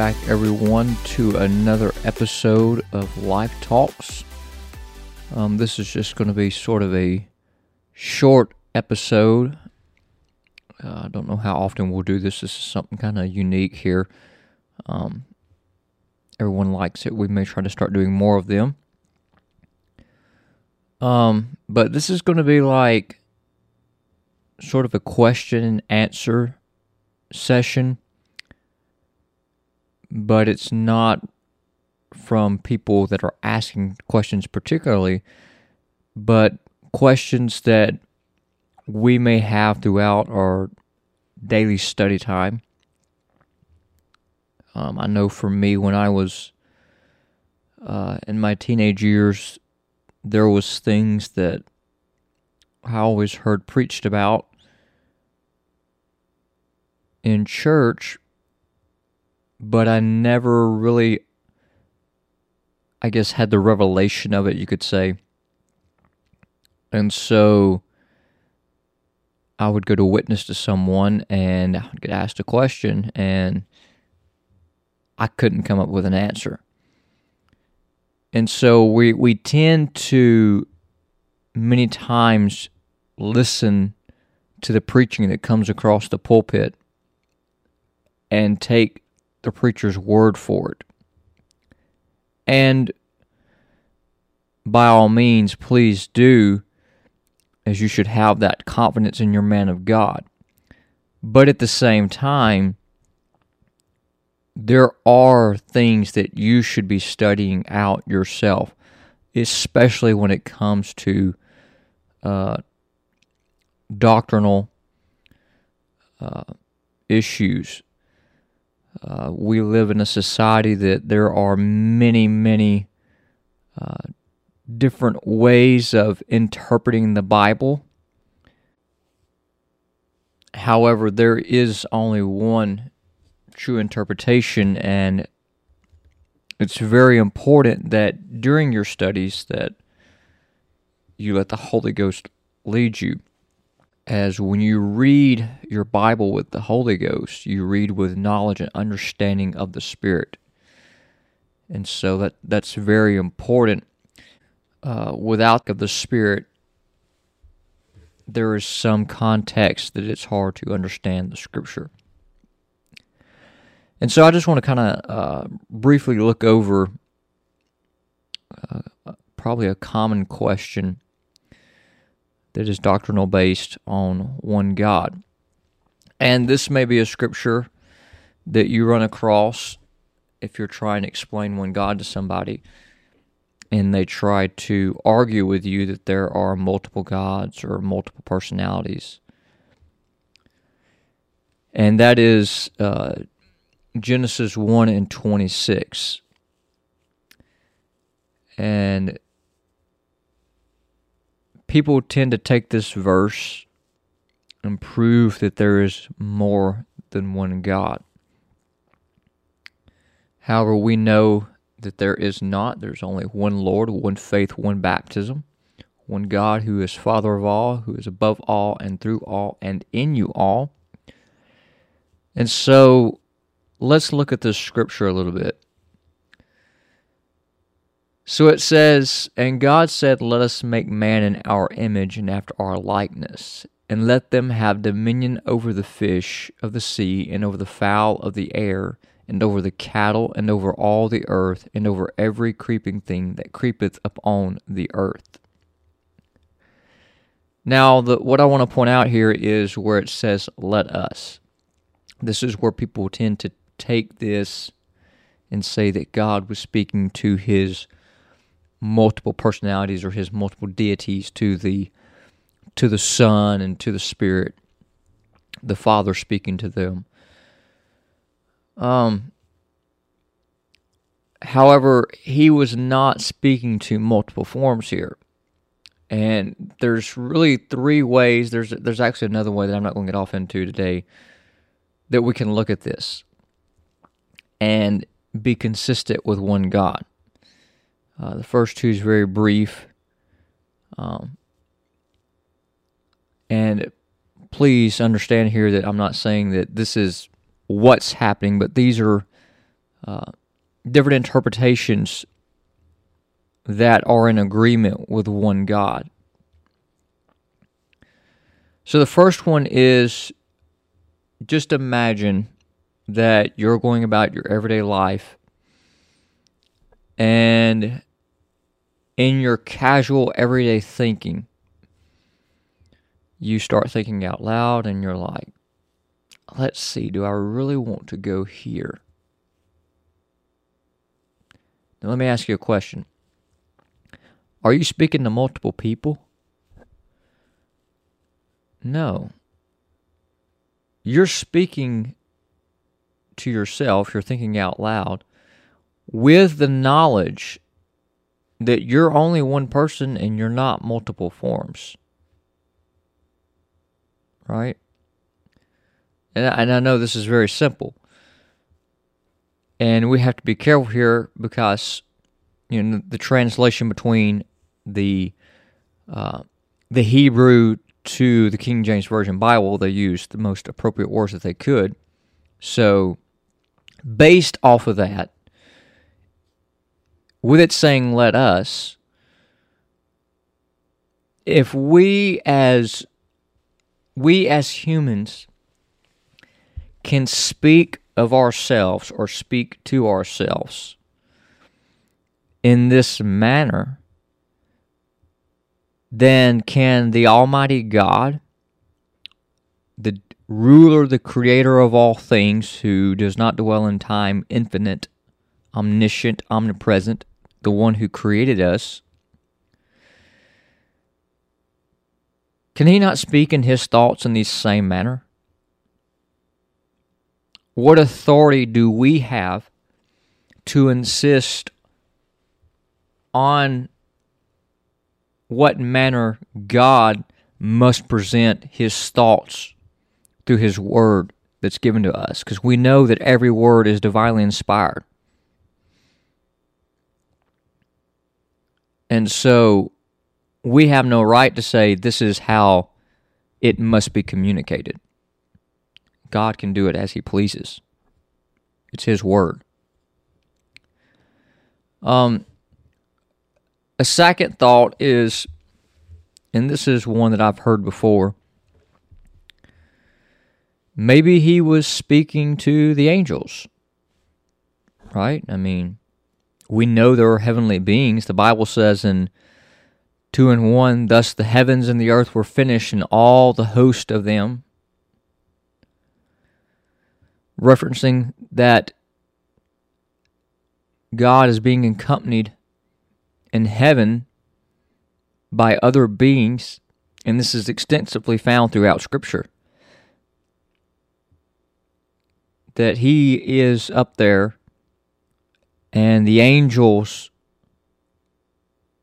Back, everyone, to another episode of Life Talks. Um, this is just going to be sort of a short episode. Uh, I don't know how often we'll do this. This is something kind of unique here. Um, everyone likes it. We may try to start doing more of them. Um, but this is going to be like sort of a question and answer session, but it's not from people that are asking questions particularly, but questions that we may have throughout our daily study time. Um, I know for me, when I was uh, in my teenage years, there was things that I always heard preached about in church, but I never really, I guess, had the revelation of it, you could say. And so I would go to witness to someone and I would get asked a question and I couldn't come up with an answer. And so we, we tend to many times listen to the preaching that comes across the pulpit and take the preacher's word for it. And by all means, please do, as you should have that confidence in your man of God. But at the same time, there are things that you should be studying out yourself, especially when it comes to uh, doctrinal uh, issues. Uh, we live in a society that there are many, many uh, different ways of interpreting the Bible. However, there is only one true interpretation and it's very important that during your studies that you let the Holy Ghost lead you as when you read your Bible with the Holy Ghost, you read with knowledge and understanding of the Spirit. And so that that's very important. Uh, without of the Spirit, there is some context that it's hard to understand the Scripture. And so I just want to kind of uh, briefly look over uh, probably a common question that is doctrinal based on one God. And this may be a scripture that you run across if you're trying to explain one God to somebody and they try to argue with you that there are multiple gods or multiple personalities. And that is uh, Genesis 1 and 26. And people tend to take this verse and prove that there is more than one God. However, we know that there is not. There's only one Lord, one faith, one baptism, one God who is Father of all, who is above all and through all and in you all. And so let's look at this scripture a little bit. So it says, And God said, Let us make man in our image and after our likeness, and let them have dominion over the fish of the sea, and over the fowl of the air, and over the cattle, and over all the earth, and over every creeping thing that creepeth upon the earth. Now, the, what I want to point out here is where it says, Let us. This is where people tend to take this and say that God was speaking to his multiple personalities or his multiple deities to the to the Son and to the Spirit, the Father speaking to them. Um, however, he was not speaking to multiple forms here. And there's really three ways. There's there's actually another way that I'm not going to get off into today that we can look at this and be consistent with one God. Uh, the first two is very brief. Um, and please understand here that I'm not saying that this is what's happening, but these are uh, different interpretations that are in agreement with one God. So the first one is just imagine that you're going about your everyday life and in your casual everyday thinking you start thinking out loud and you're like let's see do I really want to go here? Now let me ask you a question. Are you speaking to multiple people? No. You're speaking to yourself, you're thinking out loud with the knowledge that you're only one person and you're not multiple forms. Right? And I, and I know this is very simple. And we have to be careful here because you know the translation between the uh, the Hebrew to the King James Version Bible, they used the most appropriate words that they could. So, based off of that, with it saying let us, if we as we as humans can speak of ourselves or speak to ourselves in this manner, then can the Almighty God, the ruler, the creator of all things, who does not dwell in time, infinite, omniscient, omnipresent, the one who created us, can he not speak in his thoughts in the same manner? What authority do we have to insist on what manner God must present his thoughts through his word that's given to us because we know that every word is divinely inspired. And so we have no right to say this is how it must be communicated. God can do it as he pleases. It's his word. Um a second thought is, and this is one that I've heard before, maybe he was speaking to the angels, right? I mean, we know there are heavenly beings. The Bible says in 2 and 1, thus the heavens and the earth were finished, and all the host of them. Referencing that God is being accompanied in heaven by other beings, and this is extensively found throughout Scripture. That he is up there, and the angels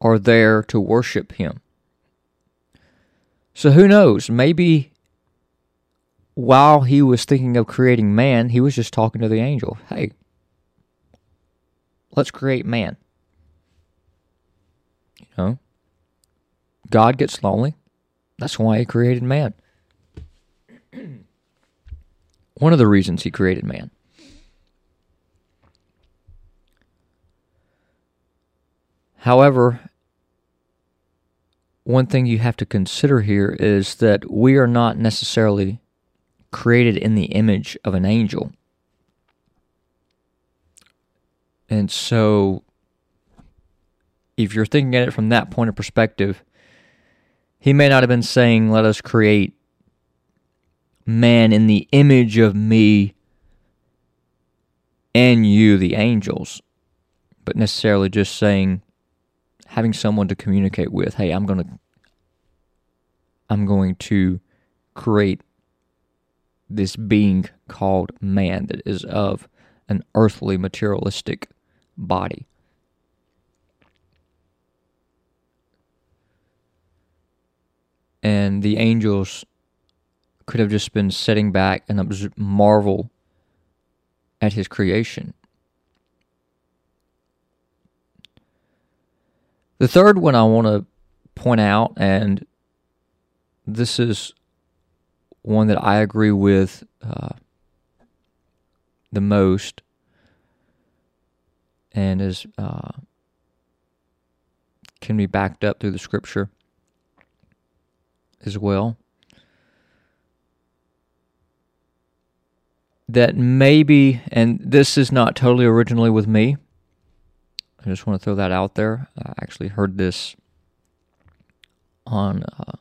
are there to worship him. So who knows? Maybe while he was thinking of creating man, he was just talking to the angel. Hey, let's create man. You know, God gets lonely. That's why he created man. One of the reasons he created man. However, one thing you have to consider here is that we are not necessarily created in the image of an angel. And so if you're thinking at it from that point of perspective, he may not have been saying, Let us create man in the image of me and you, the angels, but necessarily just saying, having someone to communicate with, hey, I'm going to I'm going to create this being called man that is of an earthly materialistic body. and the angels could have just been sitting back and marvel at his creation. The third one I want to point out, and this is one that I agree with uh, the most, and is uh, can be backed up through the scripture as well. That maybe, and this is not totally originally with me. I just want to throw that out there. I actually heard this on uh,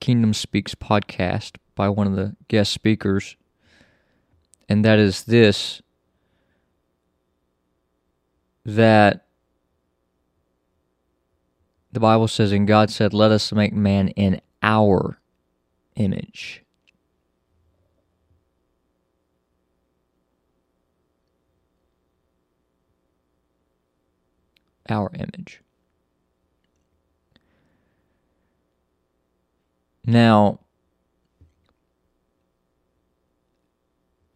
Kingdom Speaks podcast by one of the guest speakers, and that is this that the Bible says, and God said, Let us make man in our image. Our image. Now,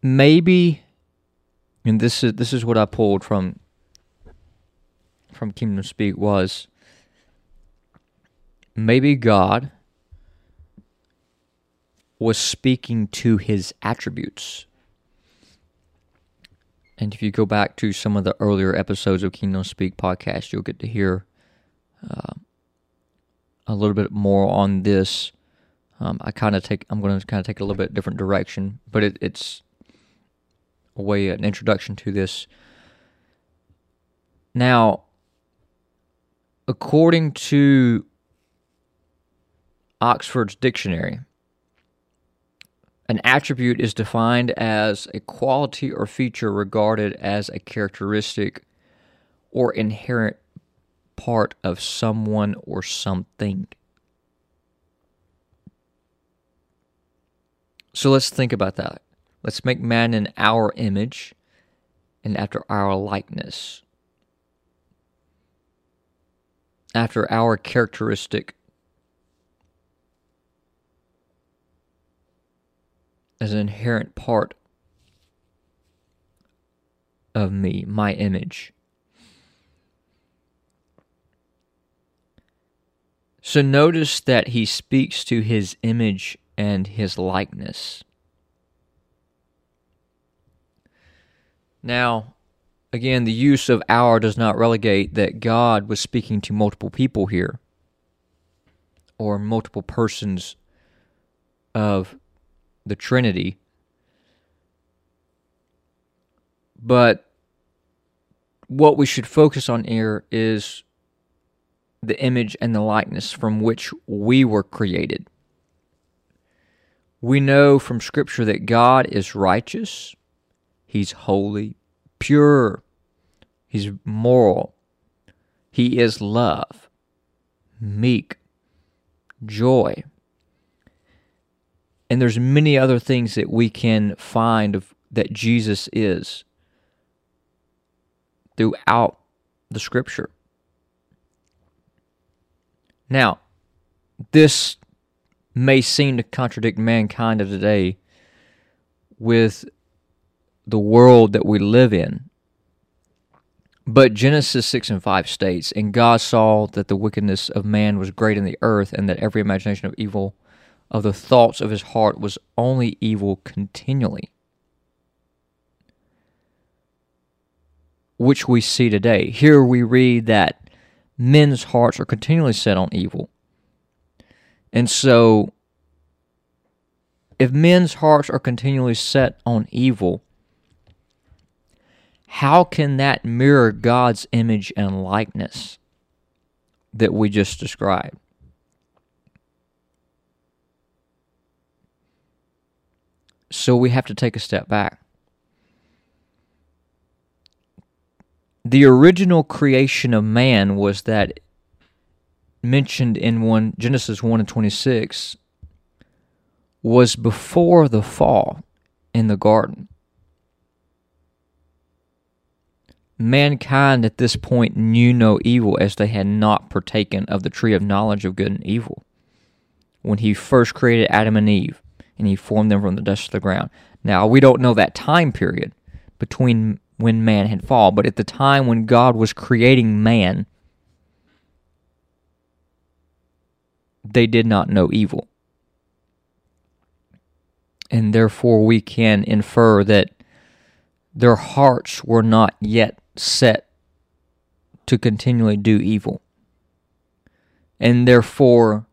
maybe, and this is this is what I pulled from from Kingdom Speak was maybe God was speaking to his attributes. And if you go back to some of the earlier episodes of Kingdom Speak podcast, you'll get to hear uh, a little bit more on this. Um, I kind of take, I'm going to kind of take a little bit different direction, but it, it's a way, an introduction to this. Now, according to Oxford's dictionary, an attribute is defined as a quality or feature regarded as a characteristic or inherent part of someone or something. So let's think about that. Let's make man in our image and after our likeness. After our characteristic as an inherent part of me, my image. So notice that he speaks to his image and his likeness. Now, again, the use of our does not relegate that God was speaking to multiple people here or multiple persons of the Trinity. But what we should focus on here is the image and the likeness from which we were created. We know from Scripture that God is righteous, He's holy, pure, He's moral, He is love, meek, joy, and there's many other things that we can find of that Jesus is throughout the scripture. Now, this may seem to contradict mankind of today with the world that we live in. But Genesis 6 and 5 states, And God saw that the wickedness of man was great in the earth, and that every imagination of evil of the thoughts of his heart was only evil continually. Which we see today. Here we read that men's hearts are continually set on evil. And so, if men's hearts are continually set on evil, how can that mirror God's image and likeness that we just described? So we have to take a step back. The original creation of man was that mentioned in one Genesis 1 and 26 was before the fall in the garden. Mankind at this point knew no evil as they had not partaken of the tree of knowledge of good and evil. When he first created Adam and Eve, and he formed them from the dust of the ground. Now, we don't know that time period between when man had fallen, but at the time when God was creating man, they did not know evil. And therefore, we can infer that their hearts were not yet set to continually do evil. And therefore,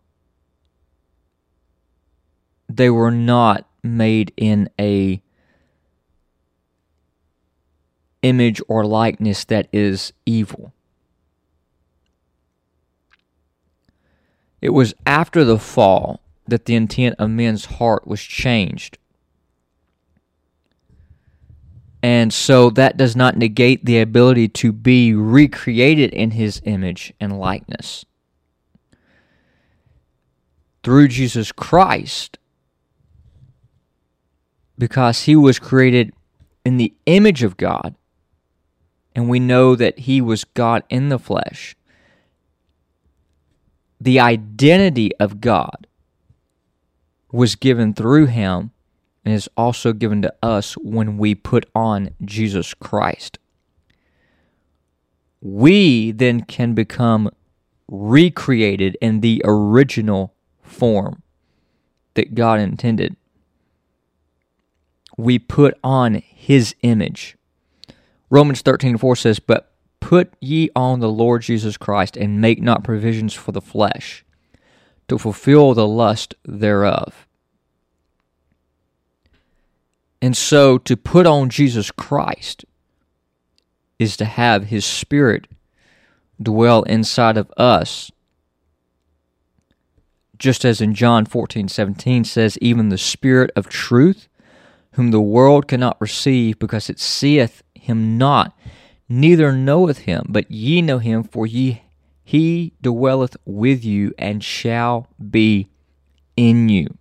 they were not made in a image or likeness that is evil. It was after the fall that the intent of men's heart was changed. And so that does not negate the ability to be recreated in his image and likeness. Through Jesus Christ, because he was created in the image of God, and we know that he was God in the flesh. The identity of God was given through him and is also given to us when we put on Jesus Christ. We then can become recreated in the original form that God intended. We put on his image. Romans 13 4 says, But put ye on the Lord Jesus Christ, and make not provisions for the flesh, to fulfill the lust thereof. And so to put on Jesus Christ is to have his spirit dwell inside of us. Just as in John 14, 17 says, even the spirit of truth, whom the world cannot receive because it seeth him not, neither knoweth him, but ye know him, for ye he dwelleth with you and shall be in you.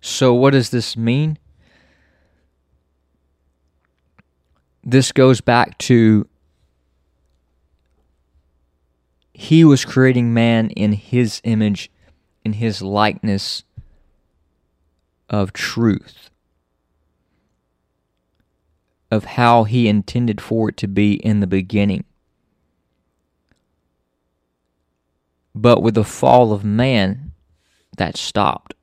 So, what does this mean? This goes back to he was creating man in his image, in his likeness, of truth, of how He intended for it to be in the beginning. But with the fall of man, that stopped.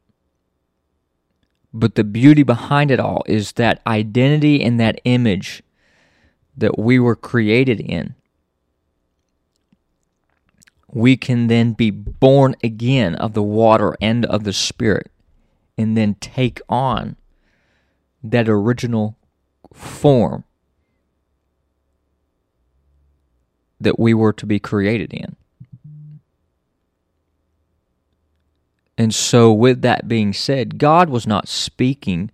But the beauty behind it all is that identity and that image that we were created in. We can then be born again of the water and of the Spirit and then take on that original form that we were to be created in. And so, with that being said, God was not speaking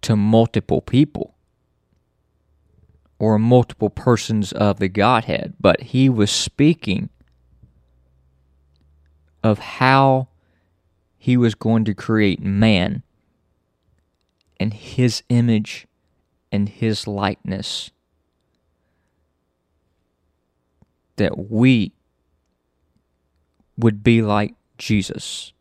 to multiple people or multiple persons of the Godhead, but He was speaking of how he was going to create man in his image and his likeness. That we would be like Jesus.